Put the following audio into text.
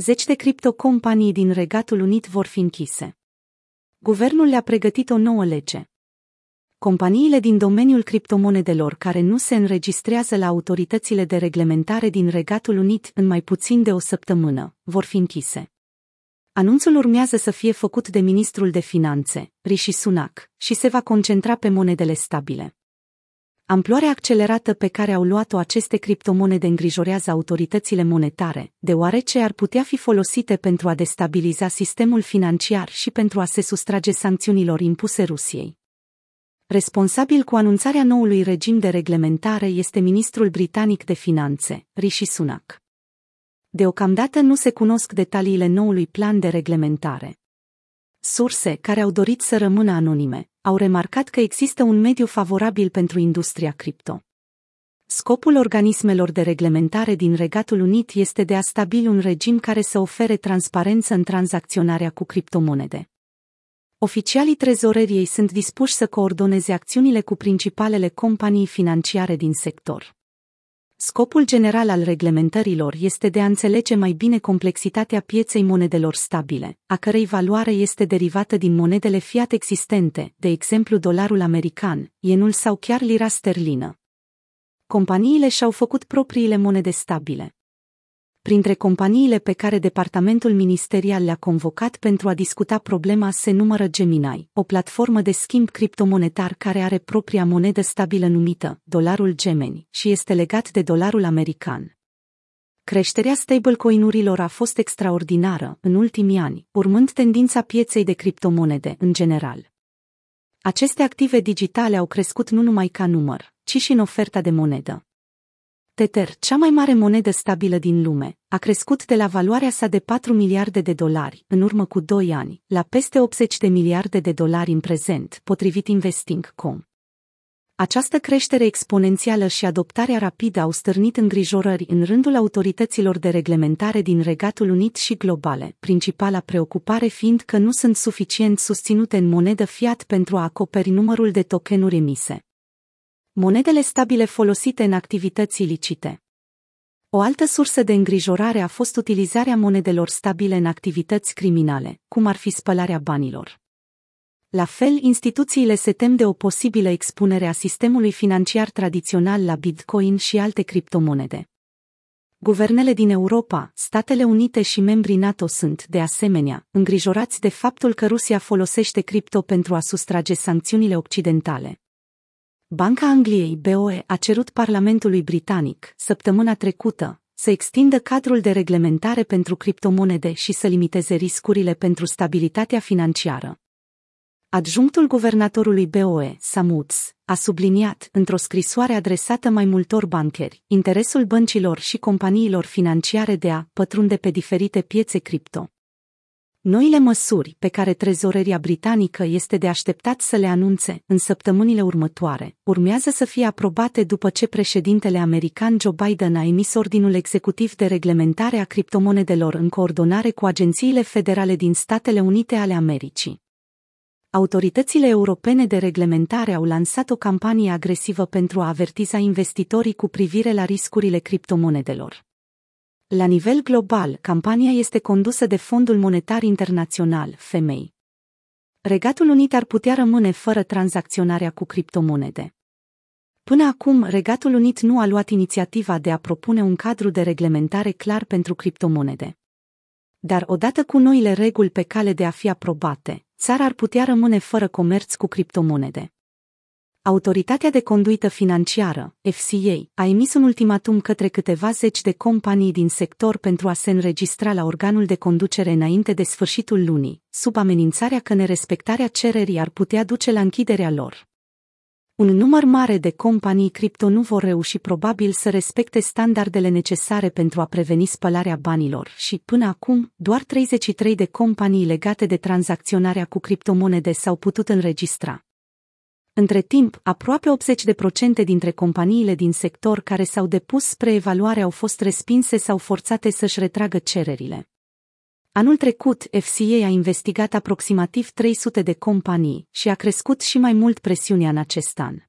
Zeci de criptocompanii din Regatul Unit vor fi închise. Guvernul le-a pregătit o nouă lege. Companiile din domeniul criptomonedelor care nu se înregistrează la autoritățile de reglementare din Regatul Unit în mai puțin de o săptămână vor fi închise. Anunțul urmează să fie făcut de ministrul de finanțe, Rishi Sunak, și se va concentra pe monedele stabile. Amploarea accelerată pe care au luat-o aceste criptomonede îngrijorează autoritățile monetare, deoarece ar putea fi folosite pentru a destabiliza sistemul financiar și pentru a se sustrage sancțiunilor impuse Rusiei. Responsabil cu anunțarea noului regim de reglementare este ministrul britanic de finanțe, Rishi Sunak. Deocamdată nu se cunosc detaliile noului plan de reglementare. Surse care au dorit să rămână anonime au remarcat că există un mediu favorabil pentru industria cripto. Scopul organismelor de reglementare din Regatul Unit este de a stabili un regim care să ofere transparență în tranzacționarea cu criptomonede. Oficialii trezoreriei sunt dispuși să coordoneze acțiunile cu principalele companii financiare din sector. Scopul general al reglementărilor este de a înțelege mai bine complexitatea pieței monedelor stabile, a cărei valoare este derivată din monedele fiat existente, de exemplu dolarul american, ienul sau chiar lira sterlină. Companiile și-au făcut propriile monede stabile. Printre companiile pe care departamentul ministerial le-a convocat pentru a discuta problema se numără Gemini, o platformă de schimb criptomonetar care are propria monedă stabilă numită dolarul Gemini și este legat de dolarul american. Creșterea stablecoin-urilor a fost extraordinară în ultimii ani, urmând tendința pieței de criptomonede în general. Aceste active digitale au crescut nu numai ca număr, ci și în oferta de monedă. Tether, cea mai mare monedă stabilă din lume, a crescut de la valoarea sa de 4 miliarde de dolari în urmă cu 2 ani, la peste 80 de miliarde de dolari în prezent, potrivit Investing.com. Această creștere exponențială și adoptarea rapidă au stârnit îngrijorări în rândul autorităților de reglementare din Regatul Unit și globale, principala preocupare fiind că nu sunt suficient susținute în monedă fiat pentru a acoperi numărul de tokenuri emise monedele stabile folosite în activități ilicite. O altă sursă de îngrijorare a fost utilizarea monedelor stabile în activități criminale, cum ar fi spălarea banilor. La fel, instituțiile se tem de o posibilă expunere a sistemului financiar tradițional la Bitcoin și alte criptomonede. Guvernele din Europa, Statele Unite și membrii NATO sunt, de asemenea, îngrijorați de faptul că Rusia folosește cripto pentru a sustrage sancțiunile occidentale. Banca Angliei BOE a cerut Parlamentului Britanic, săptămâna trecută, să extindă cadrul de reglementare pentru criptomonede și să limiteze riscurile pentru stabilitatea financiară. Adjunctul guvernatorului BOE, Samuts, a subliniat, într-o scrisoare adresată mai multor bancheri, interesul băncilor și companiilor financiare de a pătrunde pe diferite piețe cripto. Noile măsuri pe care trezoreria britanică este de așteptat să le anunțe în săptămânile următoare urmează să fie aprobate după ce președintele american Joe Biden a emis ordinul executiv de reglementare a criptomonedelor în coordonare cu agențiile federale din Statele Unite ale Americii. Autoritățile europene de reglementare au lansat o campanie agresivă pentru a avertiza investitorii cu privire la riscurile criptomonedelor. La nivel global, campania este condusă de Fondul Monetar Internațional, FMI. Regatul Unit ar putea rămâne fără tranzacționarea cu criptomonede. Până acum, Regatul Unit nu a luat inițiativa de a propune un cadru de reglementare clar pentru criptomonede. Dar odată cu noile reguli pe cale de a fi aprobate, țara ar putea rămâne fără comerț cu criptomonede. Autoritatea de conduită financiară, FCA, a emis un ultimatum către câteva zeci de companii din sector pentru a se înregistra la organul de conducere înainte de sfârșitul lunii, sub amenințarea că nerespectarea cererii ar putea duce la închiderea lor. Un număr mare de companii cripto nu vor reuși probabil să respecte standardele necesare pentru a preveni spălarea banilor și, până acum, doar 33 de companii legate de tranzacționarea cu criptomonede s-au putut înregistra. Între timp, aproape 80% dintre companiile din sector care s-au depus spre evaluare au fost respinse sau forțate să-și retragă cererile. Anul trecut, FCA a investigat aproximativ 300 de companii și a crescut și mai mult presiunea în acest an.